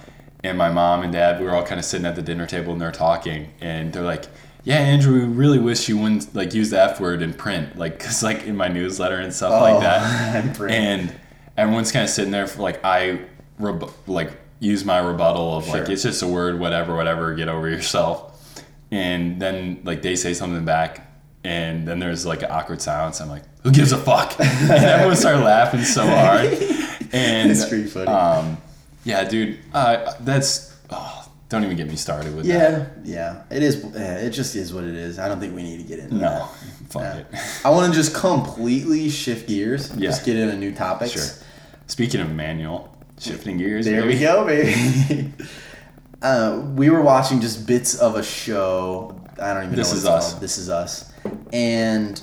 A: and my mom and dad, we were all kind of sitting at the dinner table and they're talking, and they're like, "Yeah, Andrew, we really wish you wouldn't like use the F word in print, like, cause like in my newsletter and stuff
B: Oh,
A: like that." And everyone's kind of sitting there for like I reb- like use my rebuttal of like it's just a word, whatever, whatever, get over yourself. And then like they say something back, and then there's like an awkward silence. I'm like, who gives a fuck? and everyone started laughing so hard. And
B: It's pretty funny.
A: um, yeah, dude, uh, that's oh, don't even get me started with that.
B: yeah, yeah. It is it just is what it is. I don't think we need to get into
A: No,
B: that.
A: fuck
B: Yeah.
A: it.
B: I want to just completely shift gears.
A: Yeah.
B: Just get into new topics.
A: Sure. Speaking of manual, shifting gears.
B: There
A: baby.
B: we go, baby. uh, we were watching just bits of a show. I don't even
A: This
B: know what
A: Is Us.
B: called. This is us, and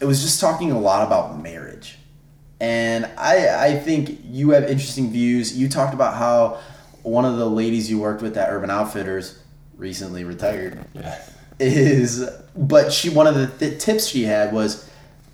B: it was just talking a lot about marriage. And I, I think you have interesting views. You talked about how one of the ladies you worked with at Urban Outfitters recently retired
A: Yeah.
B: is but she one of the th- tips she had was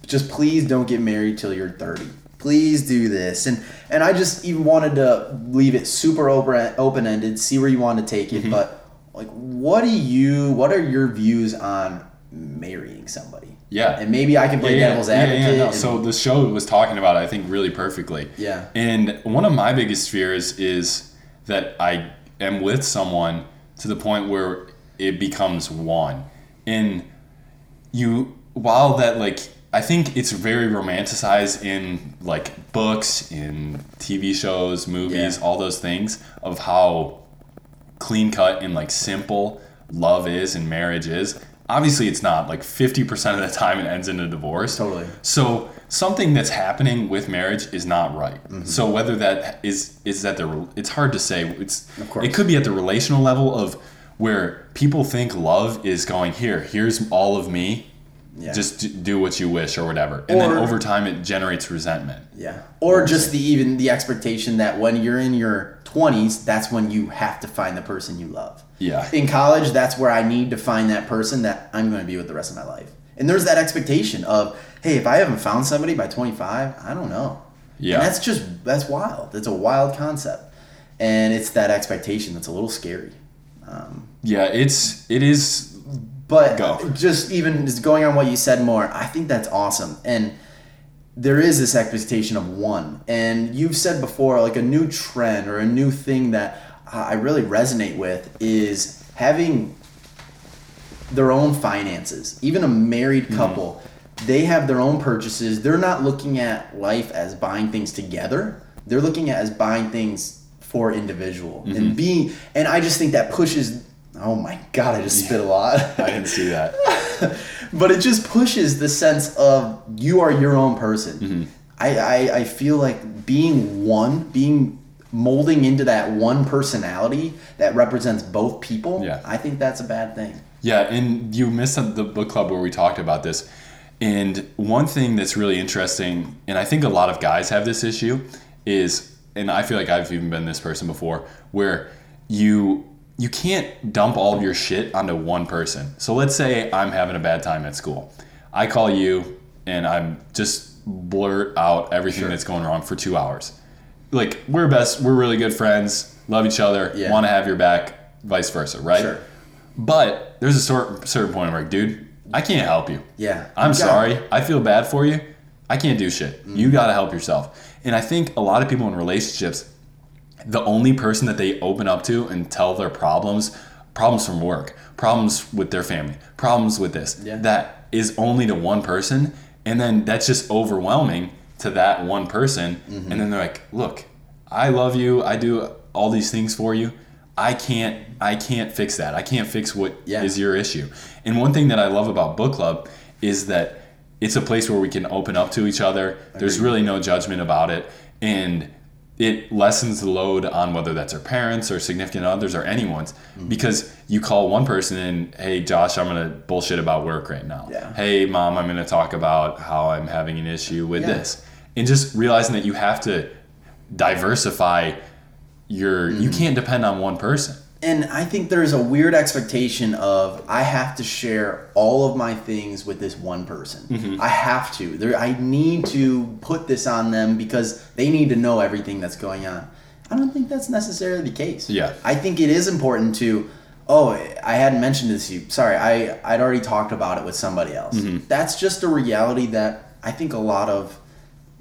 B: just please don't get married till you're 30 please do this and and i just even wanted to leave it super open open-ended see where you want to take
A: Mm-hmm.
B: it but like what do you what are your views on marrying somebody
A: Yeah.
B: and maybe i can play devil's advocate
A: no.
B: and-
A: So the show was talking about, it, I think, really perfectly.
B: Yeah.
A: And one of my biggest fears is that I am with someone to the point where it becomes one, and you, while that like. I think it's very romanticized in like books, in TV shows, movies,
B: Yeah.
A: all those things of how clean cut and like simple love is and marriage is. Obviously, it's not. Like 50% of the time, it ends in a divorce.
B: Totally.
A: So something that's happening with marriage is not right.
B: Mm-hmm.
A: So whether that is is that the it's hard to say. It's
B: Of course.
A: it could be at the relational level of where people think love is going here. Here's all of me.
B: Yeah.
A: Just do what you wish or whatever. And then over time, it generates resentment.
B: Yeah. Or just the even the expectation that when you're in your 20s, that's when you have to find the person you love.
A: Yeah.
B: In college, that's where I need to find that person that I'm going to be with the rest of my life. And there's that expectation of, hey, if I haven't found somebody by 25, I don't know.
A: Yeah.
B: And that's just that's wild. It's a wild concept, and it's that expectation that's a little scary. Um,
A: Yeah, it's it is
B: but
A: Go.
B: just even just going on what you said more, I think that's awesome. And there is this expectation of one. And you've said before, like a new trend or a new thing that I really resonate with is having their own finances. Even a married hmm. couple, they have their own purchases. They're not looking at life as buying things together. They're looking at as buying things for individual and mm-hmm. being. And I just think that pushes. Oh my god! I just spit a lot.
A: I didn't see that.
B: but it just pushes the sense of you are your own person. Mm-hmm. I, I, I feel like being one, being molding into that one personality that represents both people,
A: Yeah.
B: I think that's a bad thing.
A: Yeah, and you missed the book club where we talked about this. And one thing that's really interesting, and I think a lot of guys have this issue, is, and I feel like I've even been this person before, where you you can't dump all of your shit onto one person. So let's say I'm having a bad time at school. I call you and I'm just blurt out everything
B: Sure.
A: that's going wrong for two hours. Like we're best, we're really good friends, love each other,
B: Yeah.
A: want to have your back, vice versa, right?
B: Sure.
A: But there's a sort, certain point where, dude, I can't help you.
B: Yeah.
A: I'm sorry. I feel bad for you. I can't do shit.
B: Mm-hmm.
A: You got to help yourself. And I think a lot of people in relationships, the only person that they open up to and tell their problems, problems from work, problems with their family, problems with this,
B: Yeah.
A: that is only to one person. And then that's just overwhelming to that one person.
B: Mm-hmm.
A: And then they're like, look, I love you. I do all these things for you. I can't I can't fix that. I can't fix what is
B: Yeah.
A: your issue. And one thing that I love about book club is that it's a place where we can open up to each other. There's really no judgment about it and it lessens the load on whether that's our parents or significant others or anyone's
B: Mm-hmm.
A: because you call one person and hey Josh I'm going to bullshit about work right now.
B: Yeah.
A: Hey mom I'm going to talk about how I'm having an issue with
B: Yeah.
A: this. And just realizing that you have to diversify your you
B: Mm-hmm.
A: can't depend on one person.
B: And I think there's a weird expectation of I have to share all of my things with this one person.
A: Mm-hmm.
B: I have to. There, I need to put this on them because they need to know everything that's going on. I don't think that's necessarily the case.
A: Yeah.
B: I think it is important to. Oh, I hadn't mentioned this to you. Sorry, I I'd already talked about it with somebody else.
A: Mm-hmm.
B: That's just a reality that I think a lot of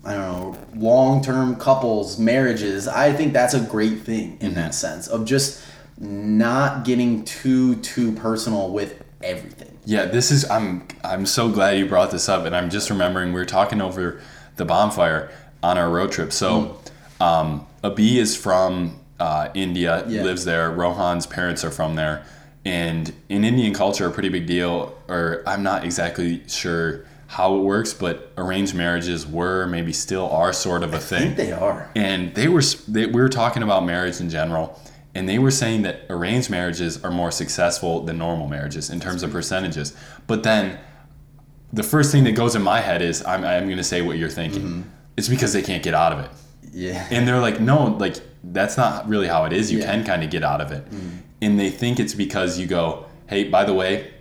B: I don't know, long term couples, marriages, I think that's a great thing in that sense of just not getting too too personal with everything.
A: Yeah, this is I'm I'm so glad you brought this up and I'm just remembering we were talking over the bonfire on our road trip. So um Abi is from uh, India,
B: Yeah.
A: lives there. Rohan's parents are from there. And in Indian culture, a pretty big deal, or I'm not exactly sure how it works, but arranged marriages were, maybe still are, sort of a
B: I
A: thing
B: think they are.
A: and they were they, we were talking about marriage in general and they were saying that arranged marriages are more successful than normal marriages in terms of percentages. But then the first thing that goes in my head is i'm, I'm going to say what you're thinking. Mm-hmm. It's because they can't get out of it.
B: Yeah.
A: and they're like no like that's not really how it is. You
B: Yeah.
A: can kind of get out of it. Mm. And they think it's because you go hey by the way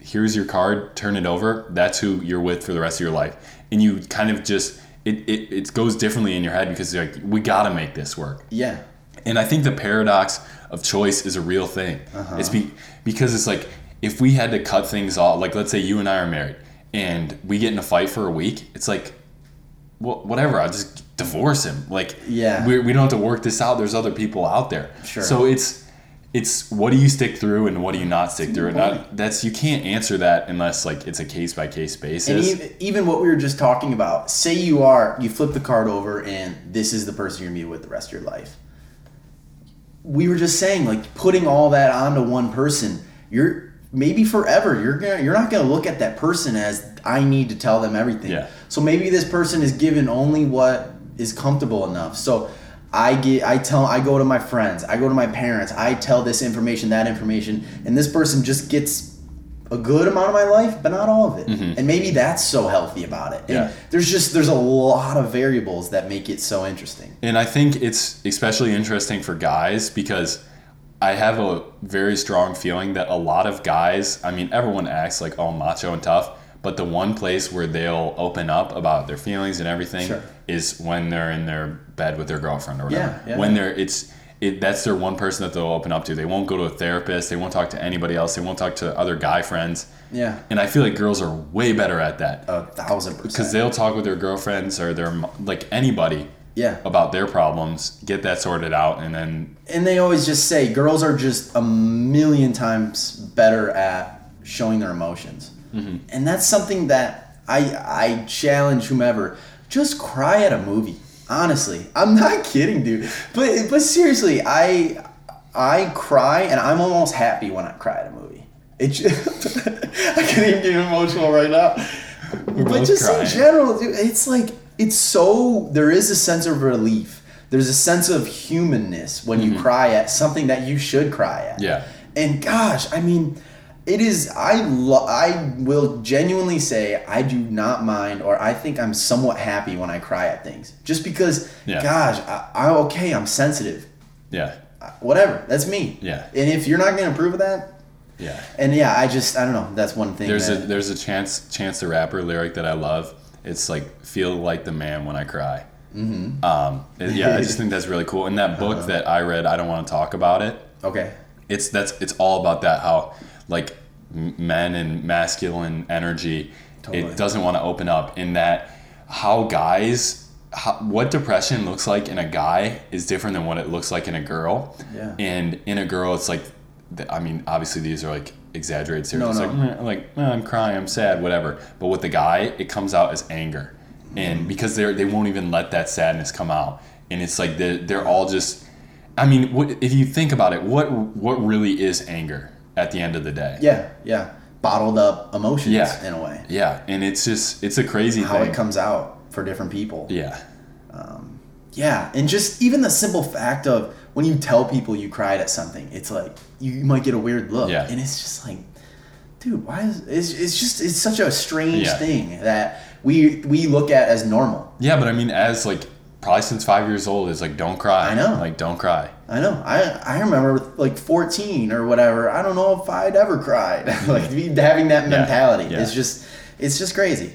A: here's your card turn it over. That's who you're with for the rest of your life. And you kind of just it, it, it goes differently in your head because you're like we gotta make this work.
B: Yeah.
A: And i think the paradox of choice is a real thing. Uh-huh. It's be, because it's like if we had to cut things off like let's say you and i are married and we get in a fight for a week it's like well, whatever i'll just divorce him. Like
B: Yeah.
A: we, we don't have to work this out. There's other people out there.
B: Sure.
A: so it's it's what do you stick through and what do you not stick through? And not, that's you can't answer that unless like it's a case by case
B: And
A: basis
B: even, even what we were just talking about, say you are, you flip the card over and this is the person you're be with the rest of your life. We were just saying, like, putting all that onto one person, you're maybe forever, you're gonna, you're not going to look at that person as I need to tell them everything.
A: Yeah.
B: So maybe this person is given only what is comfortable enough. So I get, I tell, I go to my friends, I go to my parents, I tell this information, that information, and this person just gets a good amount of my life, but not all of it. And maybe that's so healthy about it. And
A: Mm-hmm. Yeah.
B: there's just there's a lot of variables that make it so interesting.
A: And I think it's especially interesting for guys because I have a very strong feeling that a lot of guys, I mean, everyone acts like all macho and tough, but the one place where they'll open up about their feelings and everything
B: Sure.
A: is when they're in their bed with their girlfriend or whatever.
B: Yeah, yeah.
A: When they're, it's, it, that's their one person that they'll open up to. They won't go to a therapist. They won't talk to anybody else. They won't talk to other guy friends.
B: Yeah.
A: And I feel like girls are way better at that
B: A thousand percent.
A: because they'll talk with their girlfriends or their like anybody
B: Yeah.
A: about their problems, get that sorted out, and then
B: and they always just say girls are just a million times better at showing their emotions
A: Mm-hmm.
B: and that's something that i i challenge whomever just cry at a movie honestly i'm not kidding dude. But but seriously i i cry and i'm almost happy when i cry at a movie. It just, i can't even get emotional right now. But
A: both
B: just in general dude, it's like it's so there is a sense of relief. There's a sense of humanness when you cry at something that you should cry at.
A: Mm-hmm. Yeah.
B: and gosh i mean it is i lo- i will genuinely say i do not mind or i think i'm somewhat happy when i cry at things just because
A: Yeah.
B: gosh I, am okay i'm sensitive
A: yeah,
B: whatever that's me
A: Yeah.
B: and if you're not going to approve of that
A: yeah.
B: and yeah i just i don't know that's one thing
A: There's a there's a chance Chance the Rapper lyric that I love. It's like feel like the man when I cry. Mm-hmm. Um, yeah, I just think that's really cool. In that book
B: Uh-huh.
A: that I read, I don't want to talk about it.
B: okay
A: It's that's it's all about that how like men and masculine energy.
B: Totally.
A: It doesn't want to open up in that how guys. How, what depression looks like in a guy is different than what it looks like in a girl.
B: Yeah.
A: And in a girl, it's like, I mean, obviously these are like exaggerated stereotypes.
B: no.
A: Like, "Eh, like "Eh, I'm crying, I'm sad, whatever. But with the guy, it comes out as anger,
B: Mm-hmm.
A: and because they're they won't even let that sadness come out, and it's like they're they're all just. I mean, what, if you think about it, what what really is anger at the end of the day?
B: yeah yeah bottled up emotions
A: Yeah.
B: in a way
A: Yeah, and it's just it's a crazy
B: how
A: thing.
B: it comes out for different people
A: yeah, um,
B: Yeah, and just even the simple fact of when you tell people you cried at something, it's like you, you might get a weird look,
A: Yeah.
B: and it's just like, dude, why is it's, it's just it's such a strange
A: Yeah.
B: thing that we we look at as normal.
A: yeah. But I mean, as like probably since five years old, it's like don't cry.
B: I know.
A: Like don't cry.
B: I know. I I remember like fourteen or whatever. I don't know if I'd ever cried. like having that mentality.
A: yeah.
B: It's just it's just crazy.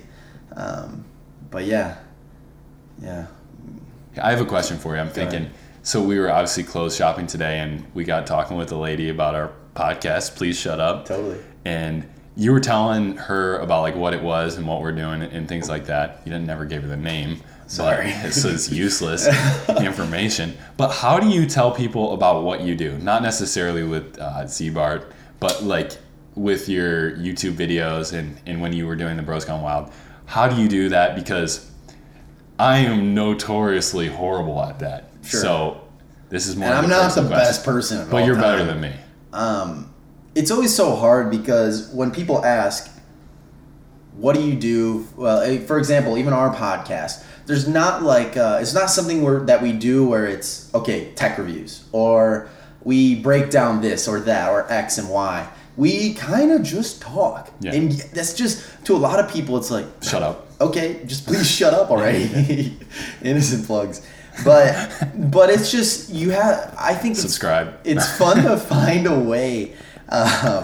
B: Um, but yeah, yeah.
A: I have a question for you. I'm thinking.
B: ahead.
A: So we were obviously clothes shopping today, and we got talking with a lady about our podcast. Please shut up.
B: Totally.
A: And you were telling her about like what it was and what we're doing and things like that. You didn't never gave her the name.
B: Sorry.
A: So it's useless information. But how do you tell people about what you do? Not necessarily with uh, Ziebart, but like with your YouTube videos and, and when you were doing the Bros Gone Wild. How do you do that? Because I am notoriously horrible at that.
B: Sure.
A: So this is more.
B: And I'm not the
A: personal
B: best person,
A: but you're better than me.
B: um, it's always so hard because when people ask, "What do you do?" Well, eh, for example, even our podcast, there's not like uh, it's not something where that we do where it's okay tech reviews or we break down this or that or X and Y. We kind of just talk,
A: Yeah.
B: and that's just to a lot of people. It's like
A: Shut up.
B: okay, just please shut up already. Innocent plugs. But but it's just you have I think it's,
A: Subscribe.
B: it's fun to find a way. Um,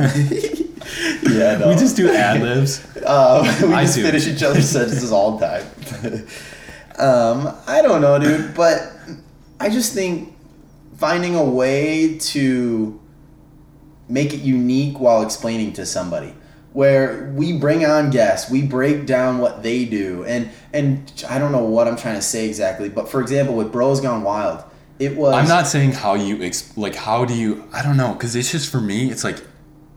B: yeah, no.
A: We just do ad libs.
B: uh, we
A: I
B: just
A: see.
B: finish each other's sentences all the time. Um, I don't know, dude, but I just think finding a way to make it unique while explaining to somebody where we bring on guests we break down what they do and and i don't know what i'm trying to say exactly but for example with bros gone wild it was
A: I'm not saying how you ex- like. How do you? I don't know. Because it's just for me. It's like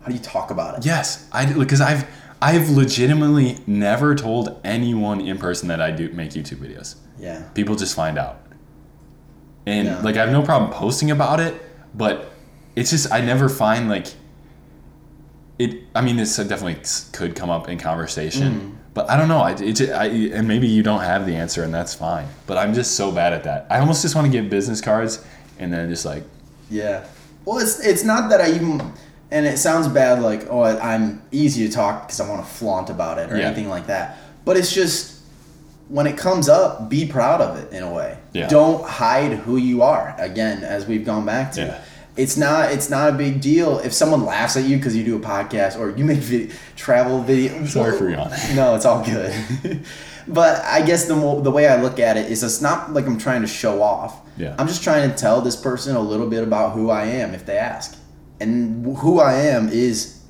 B: how do you talk about it
A: yes. I because I've I've legitimately never told anyone in person that I do make YouTube videos.
B: yeah
A: People just find out, and
B: Yeah.
A: like I have no problem posting about it. But it's just I never find like it. I mean, this definitely could come up in conversation.
B: Mm-hmm.
A: But I don't know. I, it I and maybe you don't have the answer, and that's fine. But I'm just so bad at that. I almost just want to give business cards, and then just like
B: Yeah. Well, it's it's not that I even, and it sounds bad, like oh, I- I'm easy to talk because I want to flaunt about it or
A: Yeah.
B: anything like that. But it's just when it comes up, be proud of it in a way.
A: Yeah.
B: Don't hide who you are. Again, as we've gone back to,
A: Yeah.
B: it's not it's not a big deal if someone laughs at you because you do a podcast or you make vid- travel video.
A: Sorry for yawning.
B: No, it's all good. but I guess the the way I look at it is it's not like I'm trying to show off.
A: Yeah.
B: I'm just trying to tell this person a little bit about who I am if they ask. And who I am is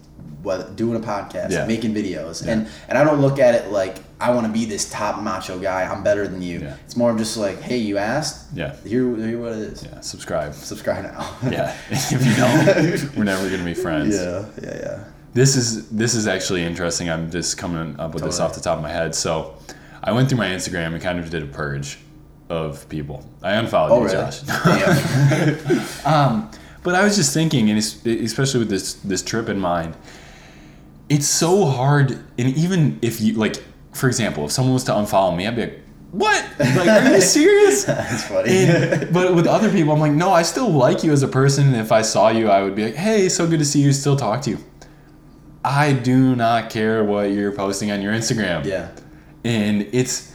B: doing a podcast,
A: Yeah.
B: making videos.
A: Yeah.
B: And and I don't look at it like I want to be this top macho guy. I'm better than you.
A: Yeah.
B: It's more of just like, hey, you asked.
A: Yeah.
B: Here, here what it is.
A: Yeah. Subscribe.
B: Subscribe now.
A: Yeah. if you don't, we're never gonna be friends.
B: yeah, yeah, yeah.
A: This is this is actually interesting. I'm just coming up with this
B: Totally.
A: off the top of my head. So, I went through my Instagram and kind of did a purge of people. I unfollowed
B: Oh,
A: you,
B: really?
A: Josh. Um, but I was just thinking, and especially with this this trip in mind, it's so hard. And even if you like, for example, if someone was to unfollow me, I'd be like, "What? Like, are you serious?"
B: That's funny.
A: And, but with other people, I'm like, no, I still like you as a person. And if I saw you, I would be like, hey, so good to see you. Still talk to you. I do not care what you're posting on your Instagram.
B: yeah.
A: And it's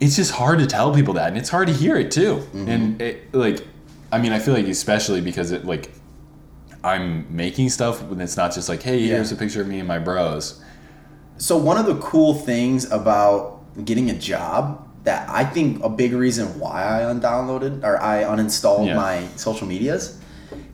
A: it's just hard to tell people that, and it's hard to hear it too.
B: Mm-hmm.
A: And it, like, I mean, I feel like especially because it like I'm making stuff when it's not just like, hey,
B: Yeah.
A: here's a picture of me and my bros.
B: So one of the cool things about getting a job that I think a big reason why I undownloaded or I uninstalled
A: Yeah.
B: my social medias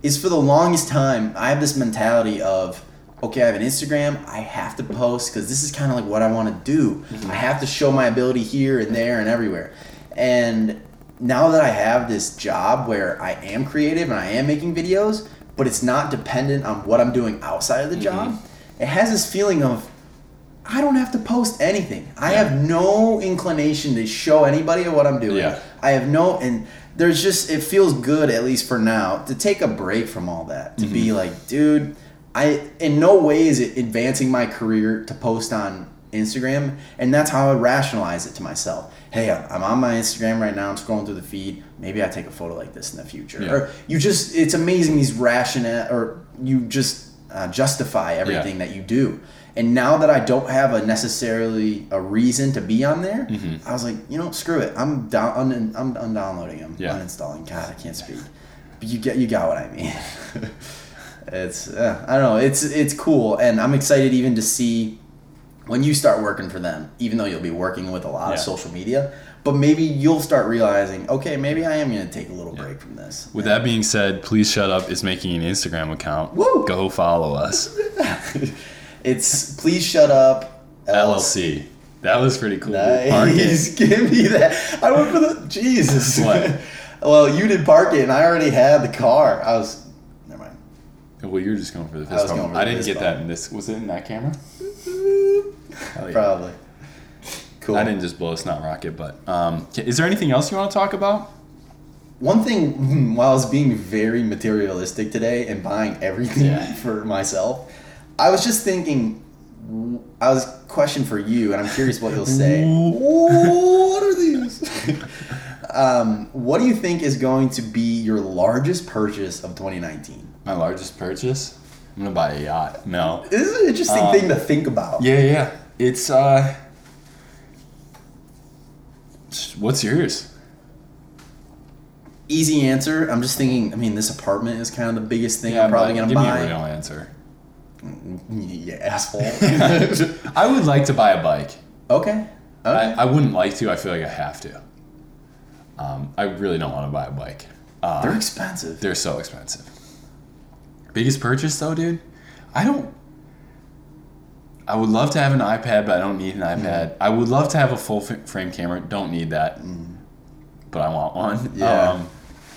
B: is for the longest time I have this mentality of okay, I have an Instagram, I have to post because this is kind of like what I want to do. Mm-hmm. I have to show my ability here and there and everywhere. And now that I have this job where I am creative and I am making videos, but it's not dependent on what I'm doing outside of the job, it has this feeling of I don't have to post anything. I
A: Yeah.
B: have no inclination to show anybody what I'm doing.
A: Yeah.
B: I have no, and there's just, it feels good, at least for now, to take a break from all that. To
A: Mm-hmm.
B: be like, dude, I, in no way is it advancing my career to post on Instagram. And that's how I rationalize it to myself. Hey, I'm on my Instagram right now, I'm scrolling through the feed. Maybe I take a photo like this in the future.
A: Yeah.
B: Or you just, it's amazing these rational, or you just uh, justify everything that you do. And now that I don't have a necessarily a reason to be on there,
A: Mm-hmm.
B: I was like, you know, screw it. I'm down. Un- I'm undownloading them.
A: Yeah.
B: Uninstalling. God, I can't speak. But you get you got what I mean. it's uh, I don't know. It's it's cool, and I'm excited even to see when you start working for them. Even though you'll be working with a lot of social media, but maybe you'll start realizing, okay, maybe I am going to take a little break from this.
A: With that being said, please shut up is making an Instagram account.
B: Woo!
A: Go follow us.
B: It's please shut up.
A: LLC. That was pretty cool.
B: Nice. Give me that. I went for the Jesus.
A: What?
B: well, you did park it, and I already had the car. I was. Never mind.
A: Well, you're just going for the
B: I
A: fist
B: for
A: I didn't get
B: bump.
A: that in this. Was it in that camera? Yeah.
B: Probably. Cool.
A: I didn't just blow a snot rocket, but um, is there anything else you want to talk about?
B: One thing, while I was being very materialistic today and buying everything
A: Yeah.
B: for myself, I was just thinking. I was question for you, and I'm curious what you'll say. what are these? um, what do you think is going to be your largest purchase of 2019?
A: My largest purchase? I'm gonna buy a yacht. No.
B: This is an interesting
A: Uh,
B: thing to think about.
A: Yeah, yeah. It's uh. What's yours?
B: Easy answer. I'm just thinking. I mean, this apartment is kind of the biggest thing
A: Yeah,
B: I'm probably gonna
A: give
B: buy.
A: me a real answer.
B: You asshole.
A: I would like to buy a bike.
B: okay.
A: I,
B: Okay.
A: I wouldn't like to. I feel like I have to. Um, I really don't want to buy a bike. Uh,
B: They're expensive.
A: They're so expensive. Biggest purchase though, dude? I don't. I would love to have an iPad, but I don't need an iPad. I would love to have a full f- frame camera. Don't need that, but I want one.
B: Yeah.
A: Um,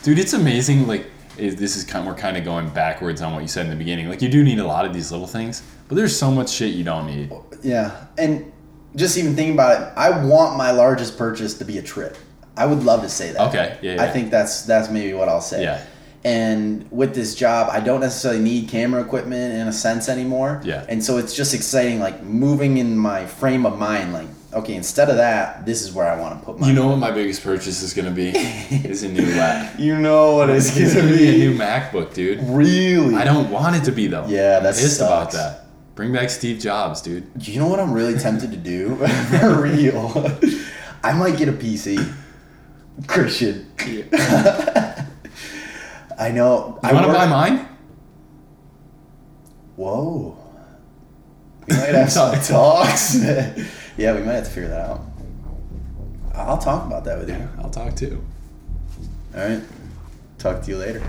A: dude, it's amazing. Like, is this is kind. We're kind of going backwards on what you said in the beginning. Like, you do need a lot of these little things, but there's so much shit you don't need.
B: Yeah, and just even thinking about it, I want my largest purchase to be a trip. I would love to say that.
A: Okay, yeah,
B: I think that's that's maybe what I'll say.
A: Yeah.
B: And with this job, I don't necessarily need camera equipment in a sense anymore.
A: Yeah.
B: And so it's just exciting, like moving in my frame of mind. Like, okay, instead of that, this is where I want to put my.
A: You know what my biggest purchase is gonna be? is a new lap.
B: You know what it's
A: It's
B: gonna
A: gonna be a new. MacBook, dude.
B: Really?
A: I don't want it to be though.
B: Yeah,
A: I'm
B: that
A: pissed about that. Bring back Steve Jobs, dude.
B: Do you know what I'm really tempted to do? For real. I might get a PC. Christian.
A: You
B: I know. You I
A: want to buy mine?
B: Whoa. We might have some talks. yeah, we might have to figure that out. I'll talk about that with you.
A: Yeah, I'll talk too.
B: All right. Talk to you later.